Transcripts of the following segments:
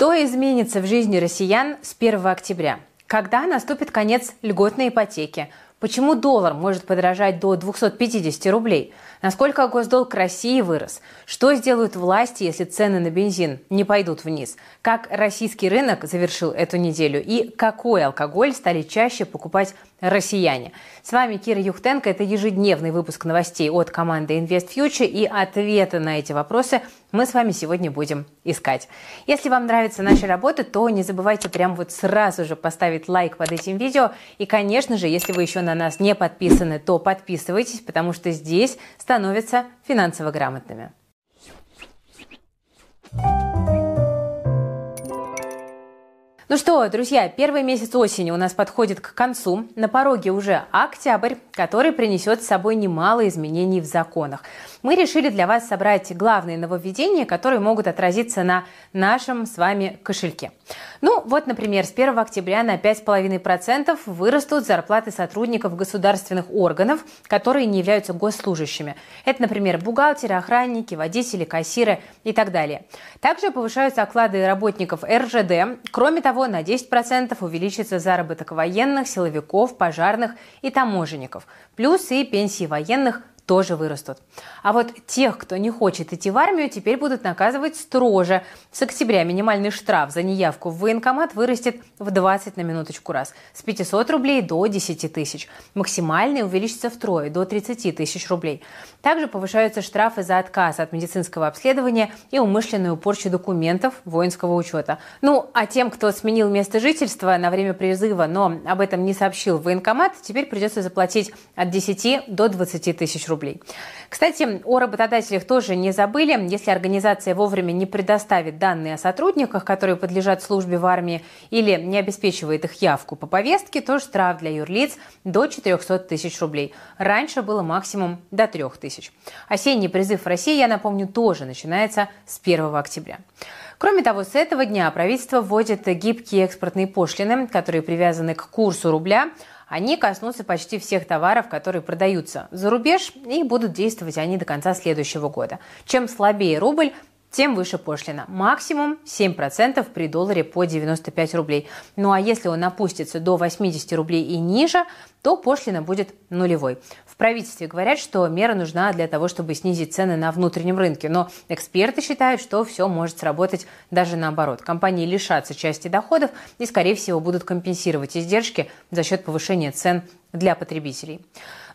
Что изменится в жизни россиян с 1 октября? Когда наступит конец льготной ипотеки? Почему доллар может подорожать до 250 рублей? Насколько госдолг России вырос? Что сделают власти, если цены на бензин не пойдут вниз? Как российский рынок завершил эту неделю? И какой алкоголь стали чаще покупать россияне? С вами Кира Юхтенко. Это ежедневный выпуск новостей от команды Invest Future. И ответы на эти вопросы мы с вами сегодня будем искать. Если вам нравится наша работа, то не забывайте прямо вот сразу же поставить лайк под этим видео. И, конечно же, если вы еще на нас не подписаны, то подписывайтесь, потому что здесь становятся финансово грамотными. Ну что, друзья, первый месяц осени у нас подходит к концу. На пороге уже октябрь, который принесет с собой немало изменений в законах мы решили для вас собрать главные нововведения, которые могут отразиться на нашем с вами кошельке. Ну, вот, например, с 1 октября на 5,5% вырастут зарплаты сотрудников государственных органов, которые не являются госслужащими. Это, например, бухгалтеры, охранники, водители, кассиры и так далее. Также повышаются оклады работников РЖД. Кроме того, на 10% увеличится заработок военных, силовиков, пожарных и таможенников. Плюс и пенсии военных тоже вырастут. А вот тех, кто не хочет идти в армию, теперь будут наказывать строже. С октября минимальный штраф за неявку в военкомат вырастет в 20 на минуточку раз. С 500 рублей до 10 тысяч. Максимальный увеличится втрое, до 30 тысяч рублей. Также повышаются штрафы за отказ от медицинского обследования и умышленную порчу документов воинского учета. Ну, а тем, кто сменил место жительства на время призыва, но об этом не сообщил военкомат, теперь придется заплатить от 10 до 20 тысяч рублей. Кстати, о работодателях тоже не забыли. Если организация вовремя не предоставит данные о сотрудниках, которые подлежат службе в армии, или не обеспечивает их явку по повестке, то штраф для юрлиц до 400 тысяч рублей. Раньше было максимум до 3 тысяч. Осенний призыв в России, я напомню, тоже начинается с 1 октября. Кроме того, с этого дня правительство вводит гибкие экспортные пошлины, которые привязаны к курсу рубля, они коснутся почти всех товаров, которые продаются за рубеж, и будут действовать они до конца следующего года. Чем слабее рубль, тем выше пошлина. Максимум 7% при долларе по 95 рублей. Ну а если он опустится до 80 рублей и ниже, то пошлина будет нулевой. Правительстве говорят, что мера нужна для того, чтобы снизить цены на внутреннем рынке, но эксперты считают, что все может сработать даже наоборот. Компании лишатся части доходов и, скорее всего, будут компенсировать издержки за счет повышения цен для потребителей.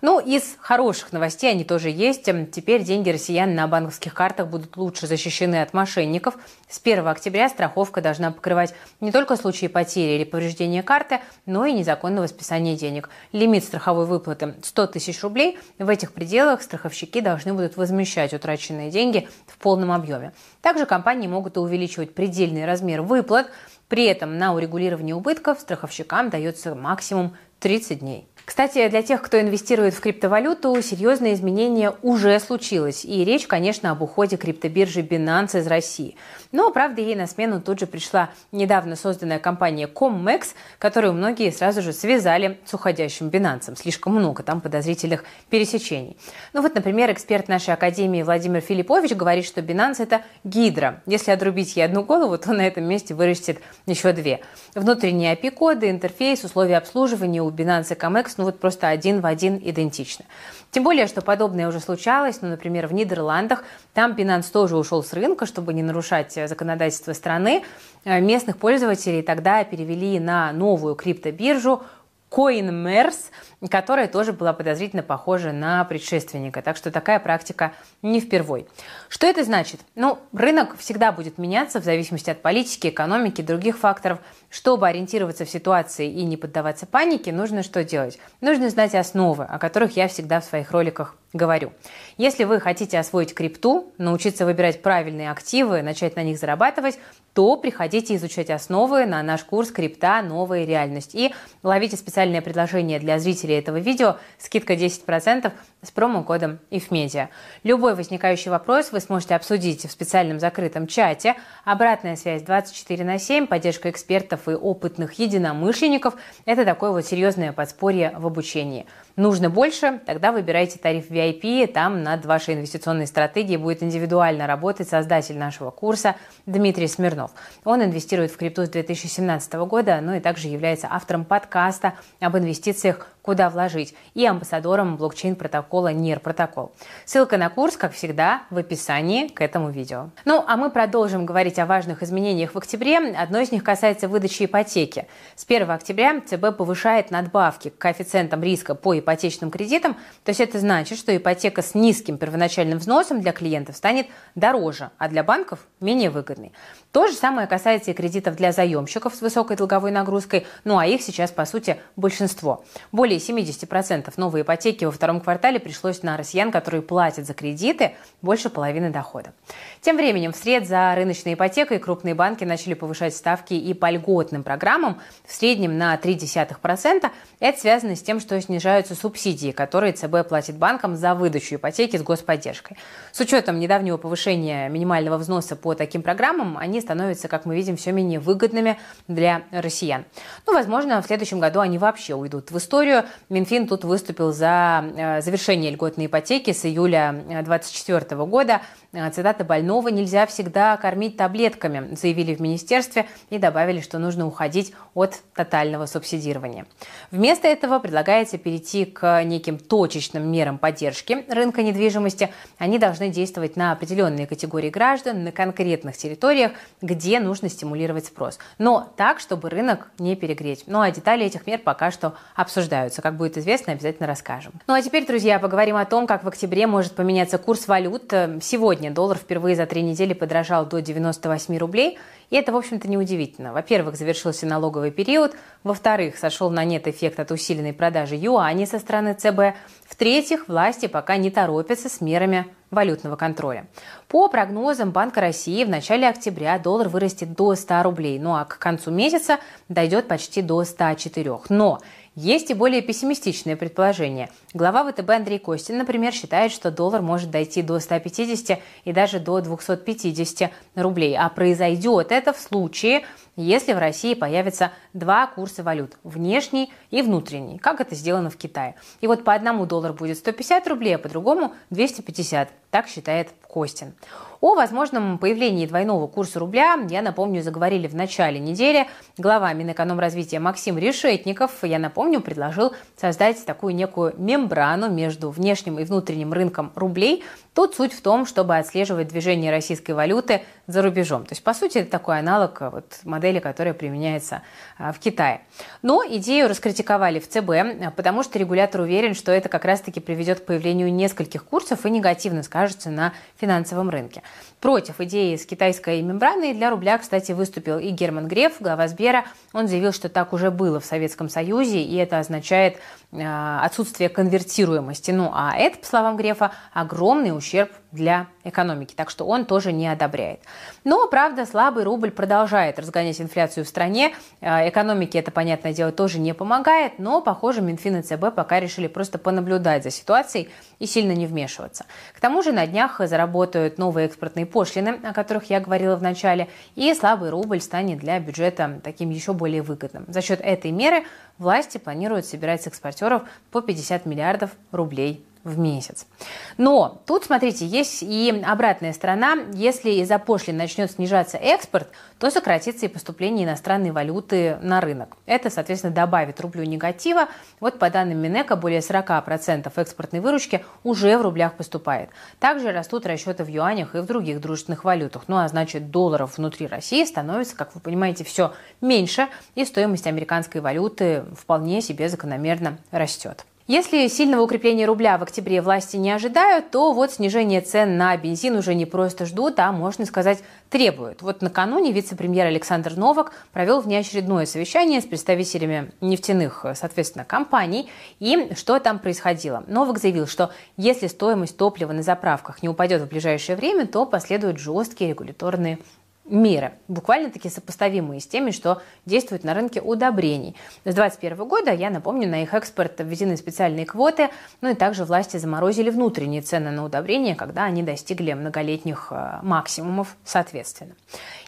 Ну, из хороших новостей они тоже есть. Теперь деньги россиян на банковских картах будут лучше защищены от мошенников. С 1 октября страховка должна покрывать не только случаи потери или повреждения карты, но и незаконного списания денег. Лимит страховой выплаты 100 тысяч рублей. В этих пределах страховщики должны будут возмещать утраченные деньги в полном объеме. Также компании могут увеличивать предельный размер выплат. При этом на урегулирование убытков страховщикам дается максимум 30 дней. Кстати, для тех, кто инвестирует в криптовалюту, серьезное изменение уже случилось. И речь, конечно, об уходе криптобиржи Binance из России. Но, правда, ей на смену тут же пришла недавно созданная компания ComMex, которую многие сразу же связали с уходящим Binance. Слишком много там подозрительных пересечений. Ну вот, например, эксперт нашей академии Владимир Филиппович говорит, что Binance – это гидра. Если отрубить ей одну голову, то на этом месте вырастет еще две. Внутренние API-коды, интерфейс, условия обслуживания у Binance и ComEx ну вот просто один в один идентично. Тем более, что подобное уже случалось, ну, например, в Нидерландах, там Binance тоже ушел с рынка, чтобы не нарушать э, законодательство страны. Э, местных пользователей тогда перевели на новую криптобиржу CoinMers, которая тоже была подозрительно похожа на предшественника. Так что такая практика не впервой. Что это значит? Ну, рынок всегда будет меняться в зависимости от политики, экономики, других факторов. Чтобы ориентироваться в ситуации и не поддаваться панике, нужно что делать? Нужно знать основы, о которых я всегда в своих роликах говорю. Если вы хотите освоить крипту, научиться выбирать правильные активы, начать на них зарабатывать, то приходите изучать основы на наш курс «Крипта. Новая реальность». И ловите специальное предложение для зрителей этого видео скидка 10% с промокодом IFMEDIA. Любой возникающий вопрос вы сможете обсудить в специальном закрытом чате. Обратная связь 24 на 7, поддержка экспертов и опытных единомышленников – это такое вот серьезное подспорье в обучении. Нужно больше? Тогда выбирайте тариф VIP. Там над вашей инвестиционной стратегией будет индивидуально работать создатель нашего курса Дмитрий Смирнов. Смирнов. Он инвестирует в крипту с 2017 года, ну и также является автором подкаста об инвестициях куда вложить, и амбассадором блокчейн-протокола NIR протокол. Ссылка на курс, как всегда, в описании к этому видео. Ну, а мы продолжим говорить о важных изменениях в октябре. Одно из них касается выдачи ипотеки. С 1 октября ЦБ повышает надбавки к коэффициентам риска по ипотечным кредитам. То есть это значит, что ипотека с низким первоначальным взносом для клиентов станет дороже, а для банков менее выгодной. То же самое касается и кредитов для заемщиков с высокой долговой нагрузкой, ну а их сейчас, по сути, большинство. Более 70% новой ипотеки во втором квартале пришлось на россиян, которые платят за кредиты больше половины дохода. Тем временем, вслед за рыночной ипотекой крупные банки начали повышать ставки и по льготным программам в среднем на 0,3%. Это связано с тем, что снижаются субсидии, которые ЦБ платит банкам за выдачу ипотеки с господдержкой. С учетом недавнего повышения минимального взноса по таким программам, они становятся, как мы видим, все менее выгодными для россиян. Ну, возможно, в следующем году они вообще уйдут в историю. Минфин тут выступил за э, завершение льготной ипотеки с июля 2024 э, года. Э, цитата «Больного нельзя всегда кормить таблетками», заявили в министерстве и добавили, что нужно уходить от тотального субсидирования. Вместо этого предлагается перейти к неким точечным мерам поддержки рынка недвижимости. Они должны действовать на определенные категории граждан, на конкретных территориях, где нужно стимулировать спрос. Но так, чтобы рынок не перегреть. Ну а детали этих мер пока что обсуждаются. Как будет известно, обязательно расскажем. Ну а теперь, друзья, поговорим о том, как в октябре может поменяться курс валют. Сегодня доллар впервые за три недели подорожал до 98 рублей. И это, в общем-то, неудивительно. Во-первых, завершился налоговый период. Во-вторых, сошел на нет эффект от усиленной продажи юаней со стороны ЦБ. В-третьих, власти пока не торопятся с мерами валютного контроля. По прогнозам Банка России в начале октября доллар вырастет до 100 рублей, ну а к концу месяца дойдет почти до 104. Но есть и более пессимистичные предположения. Глава ВТБ Андрей Костин, например, считает, что доллар может дойти до 150 и даже до 250 рублей. А произойдет это в случае, если в России появятся два курса валют – внешний и внутренний, как это сделано в Китае. И вот по одному доллар будет 150 рублей, а по другому 250. Так считает Костин. О возможном появлении двойного курса рубля, я напомню, заговорили в начале недели. Глава Минэкономразвития Максим Решетников, я напомню, предложил создать такую некую мембрану между внешним и внутренним рынком рублей. Тут суть в том, чтобы отслеживать движение российской валюты за рубежом. То есть, по сути, это такой аналог вот, модели, которая применяется а, в Китае. Но идею раскритиковали в ЦБ, потому что регулятор уверен, что это как раз-таки приведет к появлению нескольких курсов и негативно скажется на финансовом рынке. Против идеи с китайской мембраной для рубля, кстати, выступил и Герман Греф, глава Сбера. Он заявил, что так уже было в Советском Союзе, и это означает э, отсутствие конвертируемости. Ну, а это, по словам Грефа, огромный ущерб для экономики, так что он тоже не одобряет. Но, правда, слабый рубль продолжает разгонять инфляцию в стране. Э, экономике это, понятное дело, тоже не помогает, но, похоже, Минфин и ЦБ пока решили просто понаблюдать за ситуацией и сильно не вмешиваться. К тому же на днях заработают новые экспортные пошлины, о которых я говорила в начале, и слабый рубль станет для бюджета таким еще более выгодным. За счет этой меры власти планируют собирать с экспортеров по 50 миллиардов рублей в месяц. Но тут, смотрите, есть и обратная сторона. Если из-за пошлин начнет снижаться экспорт, то сократится и поступление иностранной валюты на рынок. Это, соответственно, добавит рублю негатива. Вот по данным Минэка, более 40% экспортной выручки уже в рублях поступает. Также растут расчеты в юанях и в других дружественных валютах. Ну а значит, долларов внутри России становится, как вы понимаете, все меньше, и стоимость американской валюты вполне себе закономерно растет. Если сильного укрепления рубля в октябре власти не ожидают, то вот снижение цен на бензин уже не просто ждут, а, можно сказать, требуют. Вот накануне вице-премьер Александр Новак провел внеочередное совещание с представителями нефтяных, соответственно, компаний. И что там происходило? Новак заявил, что если стоимость топлива на заправках не упадет в ближайшее время, то последуют жесткие регуляторные меры, буквально таки сопоставимые с теми, что действуют на рынке удобрений. С 2021 года, я напомню, на их экспорт введены специальные квоты, ну и также власти заморозили внутренние цены на удобрения, когда они достигли многолетних э, максимумов соответственно.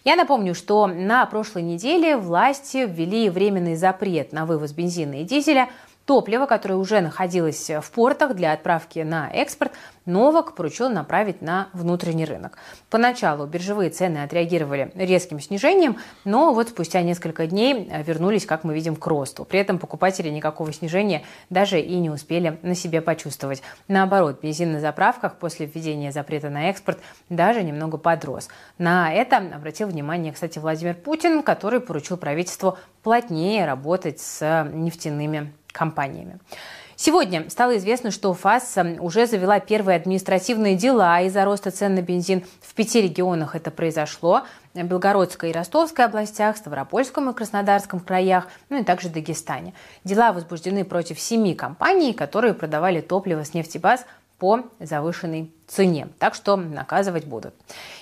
Я напомню, что на прошлой неделе власти ввели временный запрет на вывоз бензина и дизеля Топливо, которое уже находилось в портах для отправки на экспорт, Новак поручил направить на внутренний рынок. Поначалу биржевые цены отреагировали резким снижением, но вот спустя несколько дней вернулись, как мы видим, к росту. При этом покупатели никакого снижения даже и не успели на себе почувствовать. Наоборот, бензин на заправках после введения запрета на экспорт даже немного подрос. На это обратил внимание, кстати, Владимир Путин, который поручил правительству плотнее работать с нефтяными компаниями. Сегодня стало известно, что ФАС уже завела первые административные дела из-за роста цен на бензин. В пяти регионах это произошло. В Белгородской и Ростовской областях, Ставропольском и Краснодарском краях, ну и также Дагестане. Дела возбуждены против семи компаний, которые продавали топливо с нефтебаз по завышенной цене. Так что наказывать будут.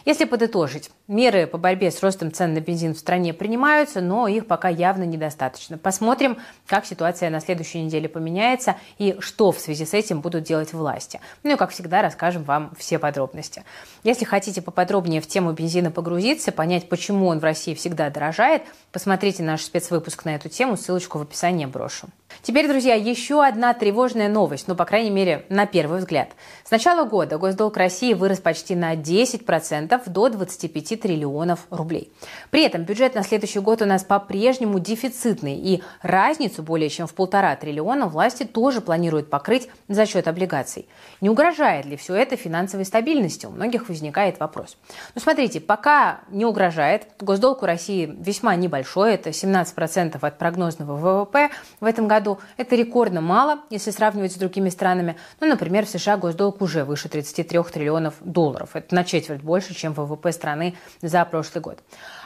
Если подытожить, меры по борьбе с ростом цен на бензин в стране принимаются, но их пока явно недостаточно. Посмотрим, как ситуация на следующей неделе поменяется и что в связи с этим будут делать власти. Ну и, как всегда, расскажем вам все подробности. Если хотите поподробнее в тему бензина погрузиться, понять, почему он в России всегда дорожает, посмотрите наш спецвыпуск на эту тему, ссылочку в описании брошу. Теперь, друзья, еще одна тревожная новость, ну, по крайней мере, на первый взгляд. С начала года госдолг России вырос почти на 10% до 25 триллионов рублей. При этом бюджет на следующий год у нас по-прежнему дефицитный, и разницу более чем в полтора триллиона власти тоже планируют покрыть за счет облигаций. Не угрожает ли все это финансовой стабильности? У многих возникает вопрос. Ну, смотрите, пока не угрожает, госдолг у России весьма небольшой, это 17% от прогнозного ВВП в этом году. Это рекордно мало, если сравнивать с другими странами. Ну, например, в США госдолг уже выше 33 триллионов долларов. Это на четверть больше, чем ВВП страны за прошлый год.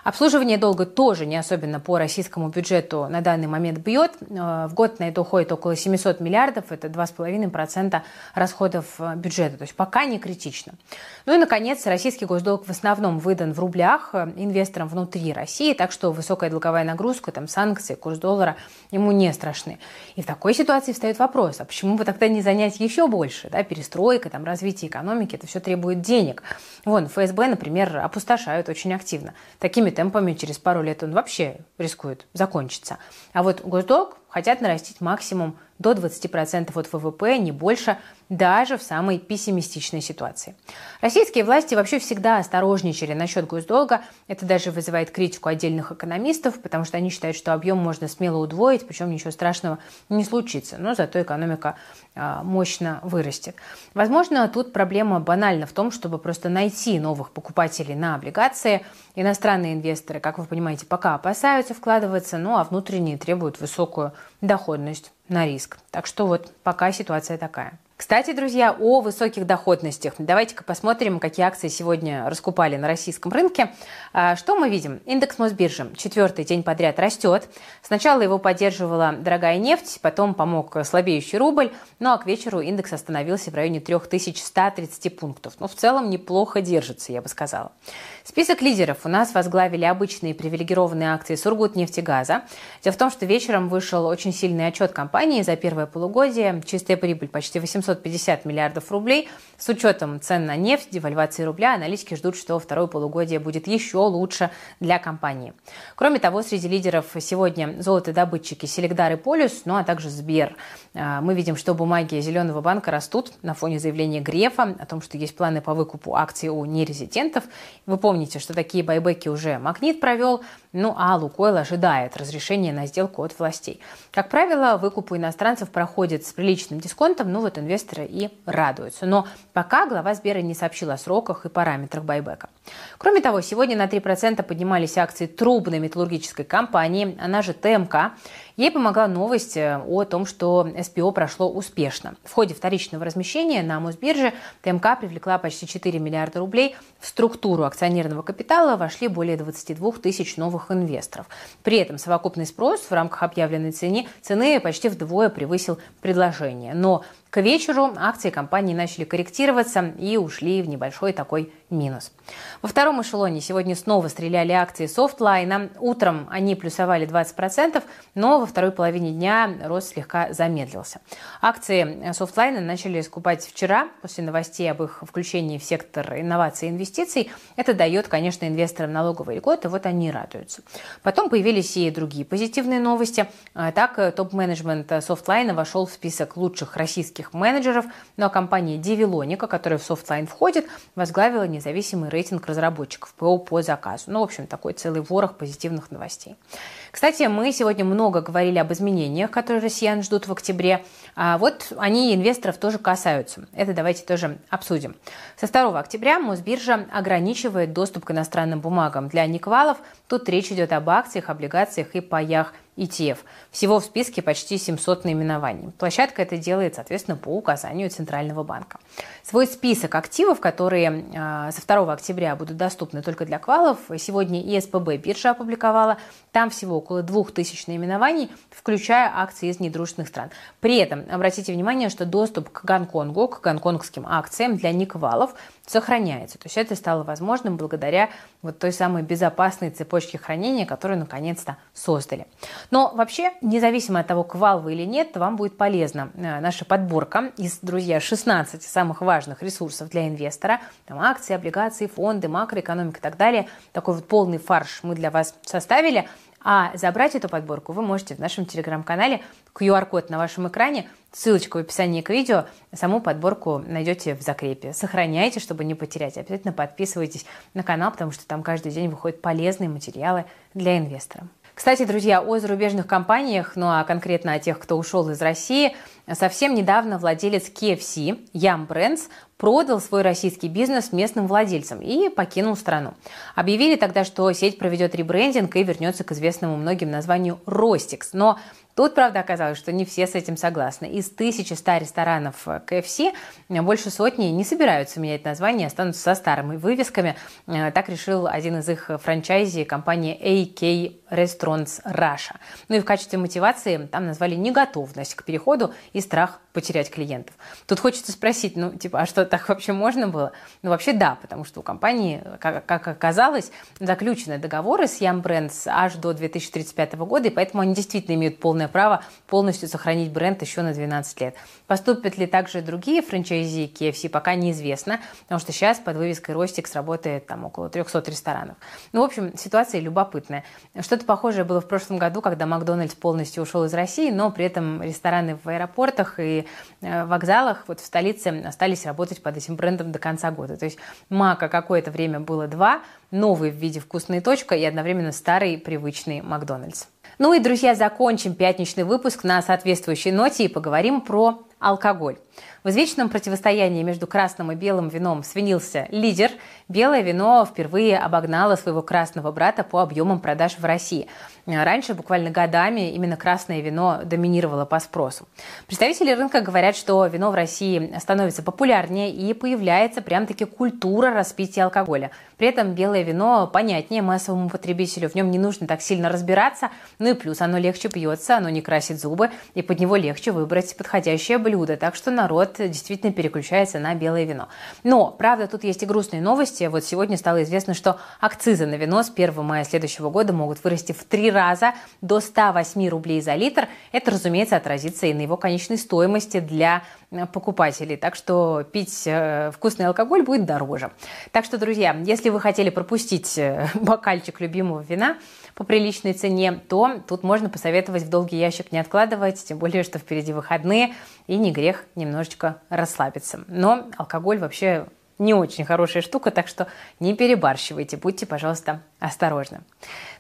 Обслуживание долга тоже не особенно по российскому бюджету на данный момент бьет. Э, в год на это уходит около 700 миллиардов, это 2,5% расходов э, бюджета, то есть пока не критично. Ну и, наконец, российский госдолг в основном выдан в рублях э, инвесторам внутри России, так что высокая долговая нагрузка, там санкции, курс доллара ему не страшны. И в такой ситуации встает вопрос, а почему бы тогда не занять еще больше? Да, перестройка, там, развитие экономики, это все требует денег. Вон, ФСБ, например, опустошают очень активно. Такими темпами через пару лет он вообще рискует закончиться. А вот госдолг хотят нарастить максимум до 20% от ВВП, не больше, даже в самой пессимистичной ситуации. Российские власти вообще всегда осторожничали насчет госдолга. Это даже вызывает критику отдельных экономистов, потому что они считают, что объем можно смело удвоить, причем ничего страшного не случится. Но зато экономика а, мощно вырастет. Возможно, тут проблема банальна в том, чтобы просто найти новых покупателей на облигации. Иностранные инвесторы, как вы понимаете, пока опасаются вкладываться, ну а внутренние требуют высокую доходность на риск. Так что вот пока ситуация такая. Кстати, друзья, о высоких доходностях. Давайте-ка посмотрим, какие акции сегодня раскупали на российском рынке. А, что мы видим? Индекс Мосбиржи четвертый день подряд растет. Сначала его поддерживала дорогая нефть, потом помог слабеющий рубль, ну а к вечеру индекс остановился в районе 3130 пунктов. Но ну, в целом неплохо держится, я бы сказала. Список лидеров у нас возглавили обычные привилегированные акции Сургутнефтегаза. Дело в том, что вечером вышел очень сильный отчет компании за первое полугодие. Чистая прибыль почти 800 750 миллиардов рублей. С учетом цен на нефть, девальвации рубля, аналитики ждут, что второе полугодие будет еще лучше для компании. Кроме того, среди лидеров сегодня золотодобытчики Селегдар и Полюс, ну а также Сбер. А, мы видим, что бумаги Зеленого банка растут на фоне заявления Грефа о том, что есть планы по выкупу акций у нерезидентов. Вы помните, что такие байбеки уже Магнит провел, ну а Лукойл ожидает разрешения на сделку от властей. Как правило, выкуп у иностранцев проходит с приличным дисконтом, ну вот инвесторы и радуются. Но пока глава Сбера не сообщила о сроках и параметрах байбека. Кроме того, сегодня на 3% поднимались акции трубной металлургической компании, она же ТМК. Ей помогла новость э, о том, что СПО прошло успешно. В ходе вторичного размещения на Мосбирже ТМК привлекла почти 4 миллиарда рублей. В структуру акционерного капитала вошли более 22 тысяч новых инвесторов. При этом совокупный спрос в рамках объявленной цены, цены почти вдвое превысил предложение. Но к вечеру акции компании начали корректироваться и ушли в небольшой такой минус. Во втором эшелоне сегодня снова стреляли акции софтлайна. Утром они плюсовали 20%, но во второй половине дня рост слегка замедлился. Акции софтлайна начали скупать вчера, после новостей об их включении в сектор инноваций и инвестиций. Это дает, конечно, инвесторам налоговые льготы, вот они радуются. Потом появились и другие позитивные новости. А, так, топ-менеджмент софтлайна вошел в список лучших российских менеджеров, но ну, а компания Develonica, которая в Softline входит, возглавила независимый рейтинг разработчиков ПО по заказу. Ну, в общем, такой целый ворох позитивных новостей. Кстати, мы сегодня много говорили об изменениях, которые россиян ждут в октябре. А вот они инвесторов тоже касаются. Это давайте тоже обсудим. Со 2 октября Мосбиржа ограничивает доступ к иностранным бумагам для неквалов. Тут речь идет об акциях, облигациях и паях ETF. Всего в списке почти 700 наименований. Площадка это делает, соответственно, по указанию Центрального банка. Свой список активов, которые э, со 2 октября будут доступны только для квалов, сегодня ИСПБ биржа опубликовала. Там всего около 2000 наименований, включая акции из недружественных стран. При этом обратите внимание, что доступ к Гонконгу, к гонконгским акциям для никвалов сохраняется. То есть это стало возможным благодаря вот той самой безопасной цепочке хранения, которую наконец-то создали. Но вообще, независимо от того, квал вы или нет, вам будет полезна э, наша подборка из, друзья, 16 самых важных ресурсов для инвестора. Там акции, облигации, фонды, макроэкономика и так далее. Такой вот полный фарш мы для вас составили. А забрать эту подборку вы можете в нашем телеграм-канале. QR-код на вашем экране, ссылочка в описании к видео. Саму подборку найдете в закрепе. Сохраняйте, чтобы не потерять. Обязательно подписывайтесь на канал, потому что там каждый день выходят полезные материалы для инвестора. Кстати, друзья, о зарубежных компаниях, ну а конкретно о тех, кто ушел из России, совсем недавно владелец KFC, Ям Брэнс, продал свой российский бизнес местным владельцам и покинул страну. Объявили тогда, что сеть проведет ребрендинг и вернется к известному многим названию Ростикс. Но Тут, правда, оказалось, что не все с этим согласны. Из 1100 ресторанов КФС больше сотни не собираются менять название, останутся со старыми вывесками. Э, так решил один из их франчайзи, компания AK Restaurants Russia. Ну и в качестве мотивации там назвали неготовность к переходу и страх потерять клиентов. Тут хочется спросить, ну, типа, а что, так вообще можно было? Ну, вообще да, потому что у компании, как, как оказалось, заключены договоры с Yum Brands аж до 2035 года, и поэтому они действительно имеют полное право полностью сохранить бренд еще на 12 лет. Поступят ли также другие франчайзи KFC, пока неизвестно, потому что сейчас под вывеской Ростикс работает там около 300 ресторанов. Ну, в общем, ситуация любопытная. Что-то похожее было в прошлом году, когда Макдональдс полностью ушел из России, но при этом рестораны в аэропортах и э, вокзалах вот в столице остались работать под этим брендом до конца года. То есть Мака какое-то время было два, новый в виде вкусной точка и одновременно старый привычный Макдональдс. Ну и, друзья, закончим пятничный выпуск на соответствующей ноте и поговорим про алкоголь. В извечном противостоянии между красным и белым вином свинился лидер. Белое вино впервые обогнало своего красного брата по объемам продаж в России. Раньше, буквально годами, именно красное вино доминировало по спросу. Представители рынка говорят, что вино в России становится популярнее и появляется прям-таки культура распития алкоголя. При этом белое вино понятнее массовому потребителю, в нем не нужно так сильно разбираться, ну и плюс оно легче пьется, оно не красит зубы, и под него легче выбрать подходящее блюдо. Так что народ действительно переключается на белое вино. Но, правда, тут есть и грустные новости. Вот сегодня стало известно, что акцизы на вино с 1 мая следующего года могут вырасти в три раза до 108 рублей за литр. Это, разумеется, отразится и на его конечной стоимости для э, покупателей. Так что пить э, вкусный алкоголь будет дороже. Так что, друзья, если вы хотели пропустить э, бокальчик любимого вина, по приличной цене, то тут можно посоветовать в долгий ящик не откладывать, тем более, что впереди выходные, и не грех немножечко расслабиться. Но алкоголь вообще не очень хорошая штука, так что не перебарщивайте, будьте, пожалуйста, осторожны.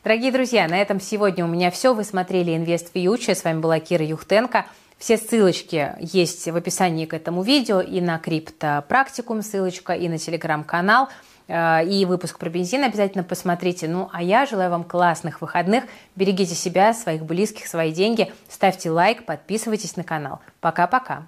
Дорогие друзья, на этом сегодня у меня все. Вы смотрели «Инвест Фьючер». С вами была Кира Юхтенко. Все ссылочки есть в описании к этому видео и на криптопрактикум ссылочка, и на телеграм-канал – и выпуск про бензин обязательно посмотрите. Ну, а я желаю вам классных выходных. Берегите себя, своих близких, свои деньги. Ставьте лайк, подписывайтесь на канал. Пока-пока.